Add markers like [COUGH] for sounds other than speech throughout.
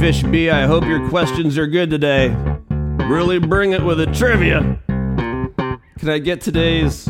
Fishby. I hope your questions are good today. Really bring it with a trivia. Can I get today's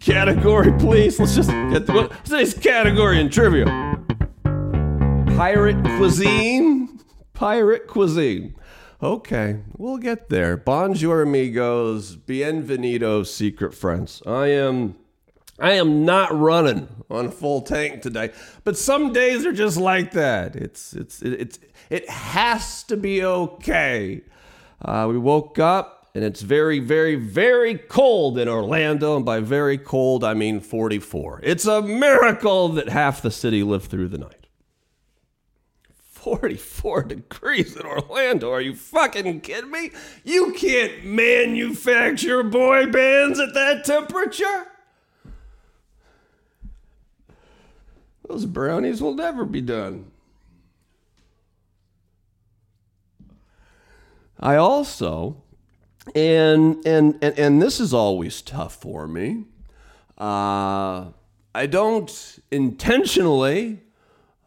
category, please? Let's just get what's today's category in trivia. Pirate cuisine? Pirate cuisine. Okay, we'll get there. Bonjour, amigos. Bienvenidos, secret friends. I am. I am not running on a full tank today, but some days are just like that. It's it's it's it has to be okay. Uh, we woke up and it's very very very cold in Orlando, and by very cold I mean 44. It's a miracle that half the city lived through the night. 44 degrees in Orlando. Are you fucking kidding me? You can't manufacture boy bands at that temperature. Those brownies will never be done. I also, and and and, and this is always tough for me. Uh, I don't intentionally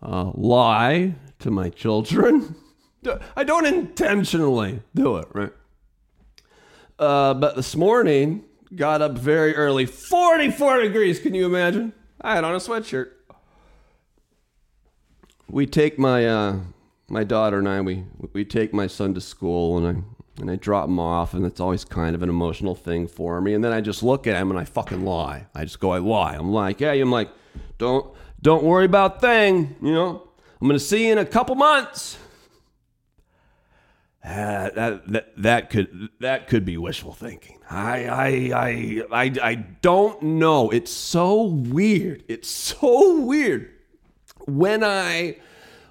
uh, lie to my children. [LAUGHS] I don't intentionally do it, right? Uh, but this morning, got up very early, 44 degrees. Can you imagine? I had on a sweatshirt. We take my uh, my daughter and I we we take my son to school and I and I drop him off and it's always kind of an emotional thing for me. And then I just look at him and I fucking lie. I just go I lie. I'm like, yeah, I'm like, don't don't worry about thing, you know. I'm going to see you in a couple months. Uh, that, that that could that could be wishful thinking. I I I I I don't know. It's so weird. It's so weird when I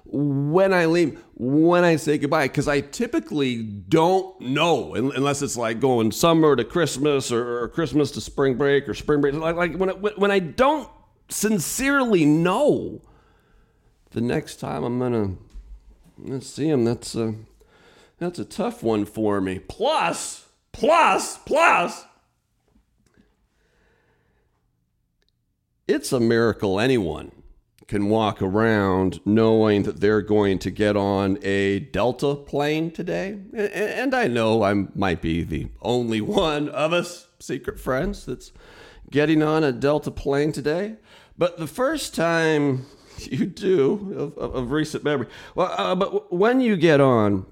when I leave when I say goodbye because I typically don't know unless it's like going summer to Christmas or, or Christmas to spring break or spring break. Like like when when I don't sincerely know the next time I'm gonna, gonna see him, that's a that's a tough one for me. Plus, plus, plus, it's a miracle anyone can walk around knowing that they're going to get on a Delta plane today. And I know I might be the only one of us secret friends that's getting on a Delta plane today. But the first time [LAUGHS] you do of, of, recent memory. Well, uh, but when you get on,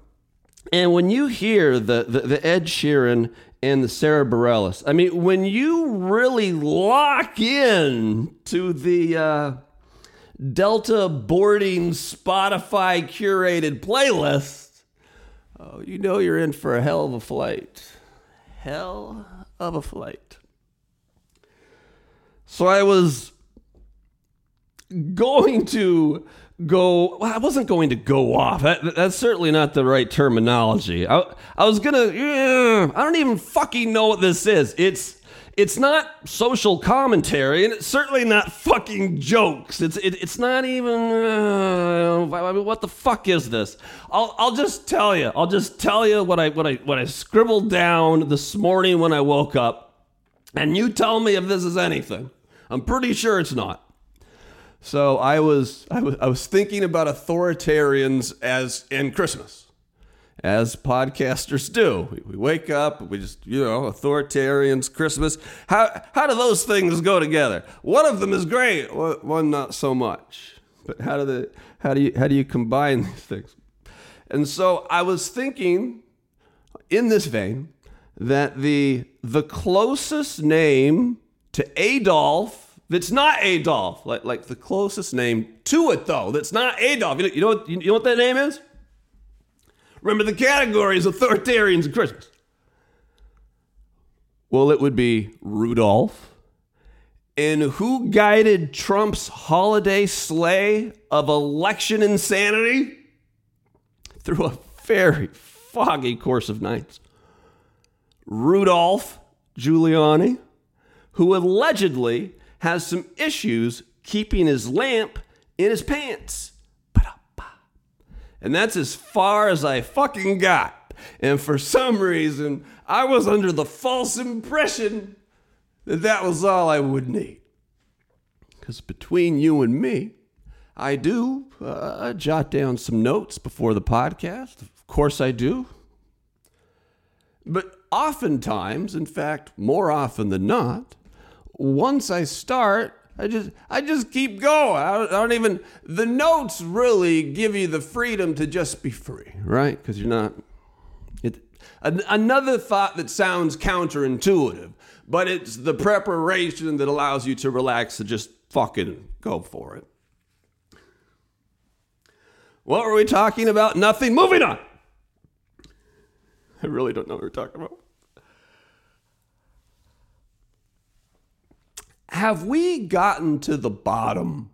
and when you hear the, the, the Ed Sheeran and the Sara Bareilles, I mean, when you really lock in to the uh, Delta boarding Spotify curated playlist, oh, you know you're in for a hell of a flight. Hell of a flight. So I was going to go well, I wasn't going to go off. That, that's certainly not the right terminology. I, I was gonna I don't even fucking know what this is. It's it's not social commentary, and it's certainly not fucking jokes. It's it, it's not even uh, what the fuck is this? I'll I'll just tell you. I'll just tell you what I what I what I scribbled down this morning when I woke up, and you tell me if this is anything. I'm pretty sure it's not. So I was, I was, I was thinking about authoritarians as in Christmas, as podcasters do. We wake up, we just, you know, authoritarians, Christmas. How, how do those things go together? One of them is great, one not so much. But how do the, how do you, how do you combine [LAUGHS] these things? And so I was thinking, in this vein, that the the closest name to Adolf that's not Adolf, like, like the closest name to it, though, that's not Adolf. You know, you know, what, you know what that name is? Remember the categories authoritarians and Christmas. Well, it would be Rudolph. And who guided Trump's holiday sleigh of election insanity? Through a very foggy course of nights. Rudolph Giuliani, who allegedly has some issues keeping his lamp in his pants. And that's as far as I fucking got. And for some reason, I was under the false impression that that was all I would need. Because between you and me, I do uh, jot down some notes before the podcast. Of course, I do. But oftentimes, in fact, more often than not, once I start, I just I just keep going. I don't, even the notes really give you the freedom to just be free, right? Because you're not. It an, another thought that sounds counterintuitive, but it's the preparation that allows you to relax and just fucking go for it. What were we talking about? Nothing. Moving on. I really don't know what we're talking about. Have we gotten to the bottom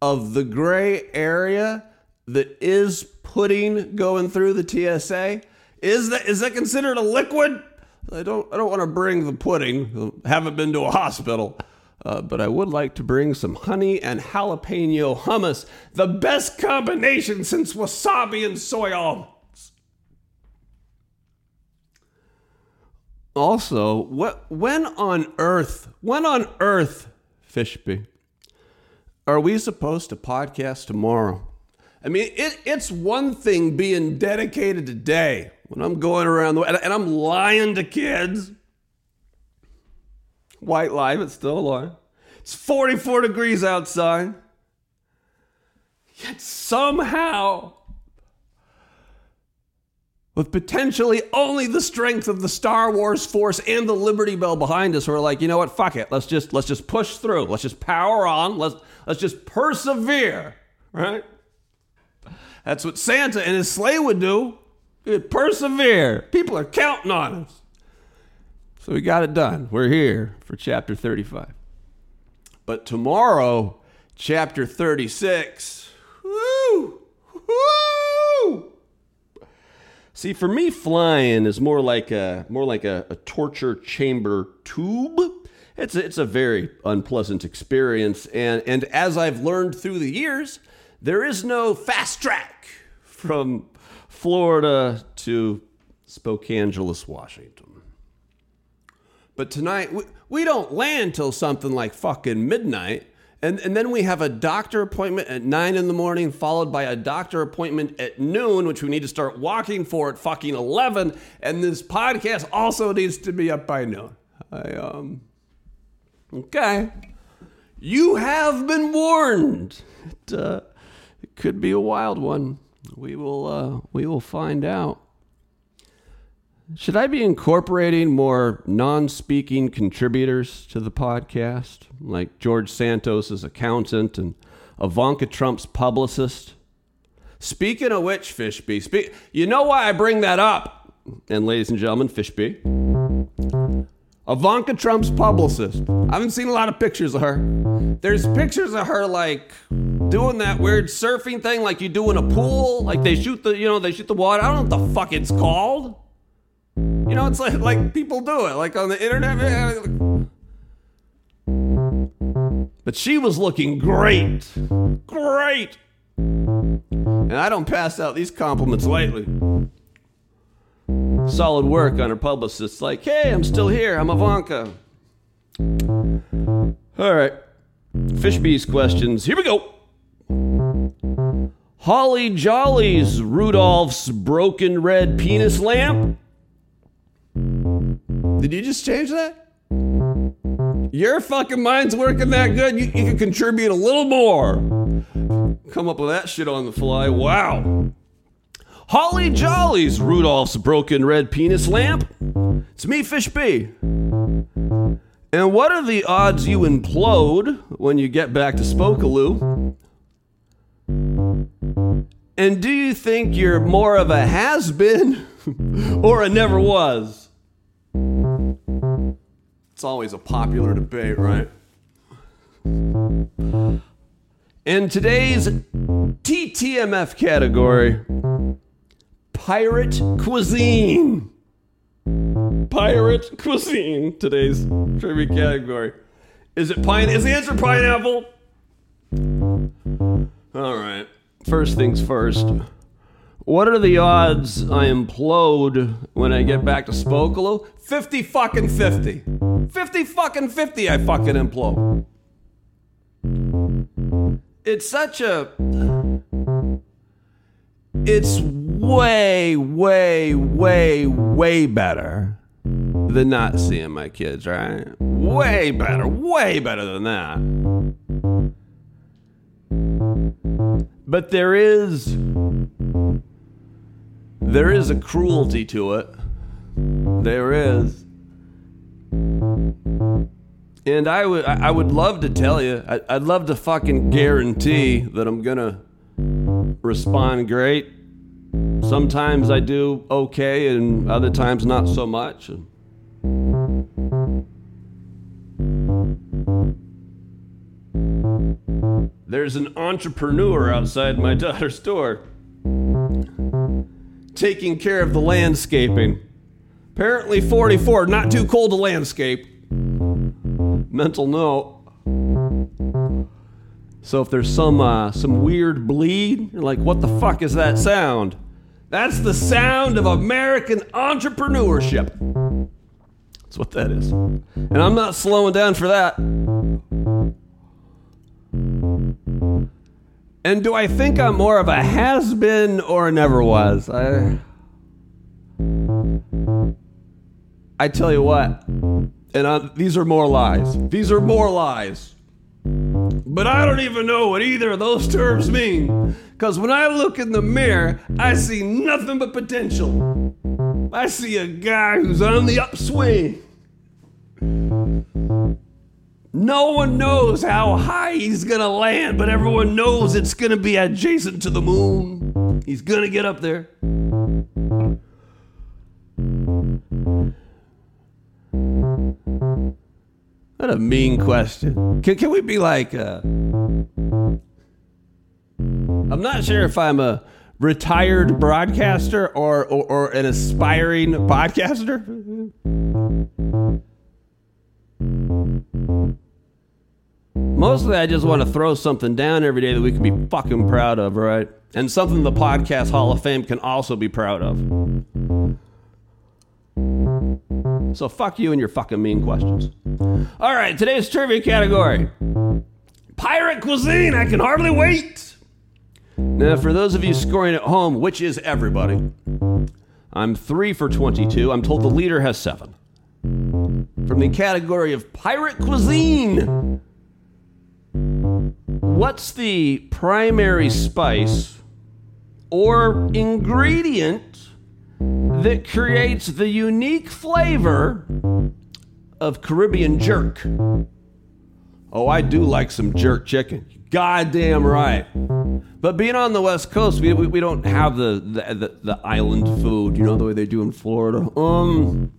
of the gray area that is pudding going through the TSA? Is that is that considered a liquid? I don't I don't want to bring the pudding. Haven't been to a hospital. Uh, but I would like to bring some honey and jalapeno hummus, the best combination since wasabi and soy. Also, what, when on earth, when on earth, Fishby, are we supposed to podcast tomorrow? I mean, it, it's one thing being dedicated today when I'm going around the and, and I'm lying to kids White lie, but still alive. It's 44 degrees outside. Yet somehow, with potentially only the strength of the Star Wars force and the Liberty Bell behind us, we're like, you know what? Fuck it. Let's just let's just push through. Let's just power on. Let's let's just persevere. Right? That's what Santa and his sleigh would do. He'd persevere. People are counting on us. So we got it done. We're here for chapter 35. But tomorrow, chapter 36, See, for me, flying is more like a more like a, a torture chamber tube. It's a, it's a very unpleasant experience, and and as I've learned through the years, there is no fast track from Florida to Spokangeles, Washington. But tonight, we, we don't land till something like fucking midnight. And, and then we have a doctor appointment at 9 in the morning, followed by a doctor appointment at noon, which we need to start walking for at fucking 11. And this podcast also needs to be up by noon. I, um, okay. You have been warned. It, uh, it could be a wild one. We will, uh, we will find out. Should I be incorporating more non speaking contributors to the podcast, like George Santos' accountant and Ivanka Trump's publicist? Speaking of which, Fishby, speak, you know why I bring that up? And ladies and gentlemen, Fishby, Ivanka Trump's publicist. I haven't seen a lot of pictures of her. There's pictures of her like doing that weird surfing thing, like you do in a pool. Like they shoot the, you know, they shoot the water. I don't know what the fuck it's called. You know, it's oh, like like people do it, like on the internet. But she was looking great, great. And I don't pass out these compliments lightly. Solid work on her publicist. Like, hey, I'm still here. I'm Ivanka. All right. Fishby's questions. Here we go. Holly Jolly's Rudolph's broken red penis lamp Um, did you just change that? Your fucking mind's working that good, you, you can contribute a little more. Come up with that shit on the fly. Wow. Holly Jolly's Rudolph's broken red penis lamp. It's me, Fish B. And what are the odds you implode when you get back to Spokaloo? And do you think you're more of a has been [LAUGHS] or a never was? It's always a popular debate, right? In today's TTMF category, pirate cuisine. Pirate cuisine. Today's trivia category. Is it pine? Is the answer pineapple? All right. First things first. What are the odds I implode when I get back to Spokaloo? 50 fucking 50. 50 fucking 50 I fucking implode. it's such a it's way way way way better than not seeing my kids right? Way better way better than that. But there is there is a cruelty to it. There is and I would I would love to tell you I, I'd love to fucking guarantee that I'm gonna respond great sometimes I do okay and other times not so much There's an entrepreneur outside my [LAUGHS] daughter's door taking care of the landscaping. Apparently 44, not too cold to landscape. Mental note. So if there's some uh, some weird bleed, you're like, what the fuck is that sound? That's the sound of American entrepreneurship. That's what that is. And I'm not slowing down for that. And do I think I'm more of a has been or never was? I I tell you what, and I, these are more lies. These are more lies. But I don't even know what either of those terms mean. Because when I look in the mirror, I see nothing but potential. I see a guy who's on the upswing. No one knows how high he's gonna land, but everyone knows it's gonna be adjacent to the moon. He's gonna get up there. A mean question. Can, can we be like, uh, I'm not sure if I'm a retired broadcaster or, or, or an aspiring podcaster. Mostly, I just want to throw something down every day that we can be fucking proud of, right? And something the Podcast Hall of Fame can also be proud of. So fuck you and your fucking mean questions. All right, today's trivia category Pirate cuisine. I can hardly wait. Now, for those of you scoring at home, which is everybody, I'm three for 22. I'm told the leader has seven. From the category of pirate cuisine, what's the primary spice or ingredient that creates the unique flavor of Caribbean jerk. Oh, I do like some jerk chicken. Goddamn right. But being on the West Coast, we, we, we don't have the, the, the, the island food, you know, the way they do in Florida. Um,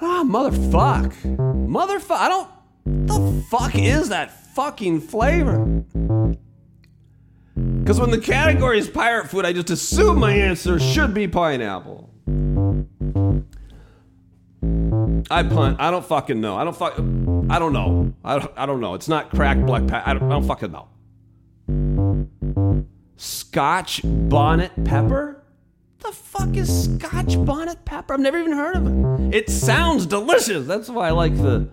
ah, motherfuck. Motherfuck. I don't. The fuck is that fucking flavor? Because when the category is pirate food, I just assume my answer should be pineapple. I punt. I don't fucking know. I don't fuck. I don't know. I don't, I don't know. It's not cracked black pepper. I don't, I don't fucking know. Scotch bonnet pepper? The fuck is Scotch bonnet pepper? I've never even heard of it. It sounds delicious. That's why I like the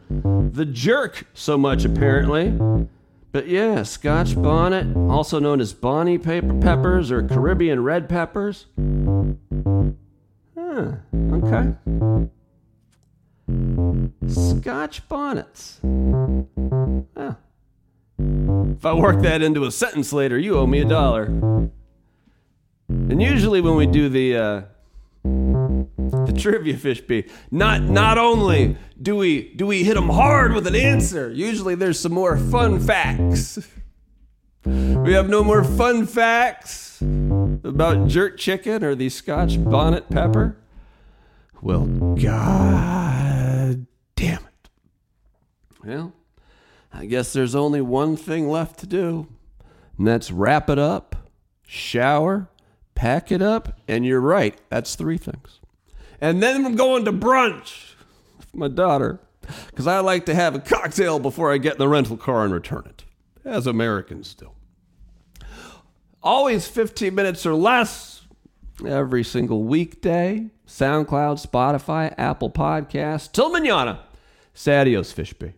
the jerk so much. Apparently, but yeah, Scotch bonnet, also known as Bonnie paper peppers or Caribbean red peppers. Huh, okay. Scotch bonnets. Huh. If I work that into a sentence later, you owe me a dollar. And usually when we do the uh, trivia Fishby. Not not only do we do we hit them hard with an answer. Usually there's some more fun facts. We have no more fun facts about jerk chicken or the Scotch bonnet pepper. Well, god damn it. Well, I guess there's only one thing left to do, and that's wrap it up, shower, pack it up, and you're right, that's three things. And then I'm going to brunch with my daughter because I like to have a cocktail before I get in the rental car and return it, as Americans do. Always 15 minutes or less every single weekday. SoundCloud, Spotify, Apple Podcasts. Till manana. Sadios Fishby.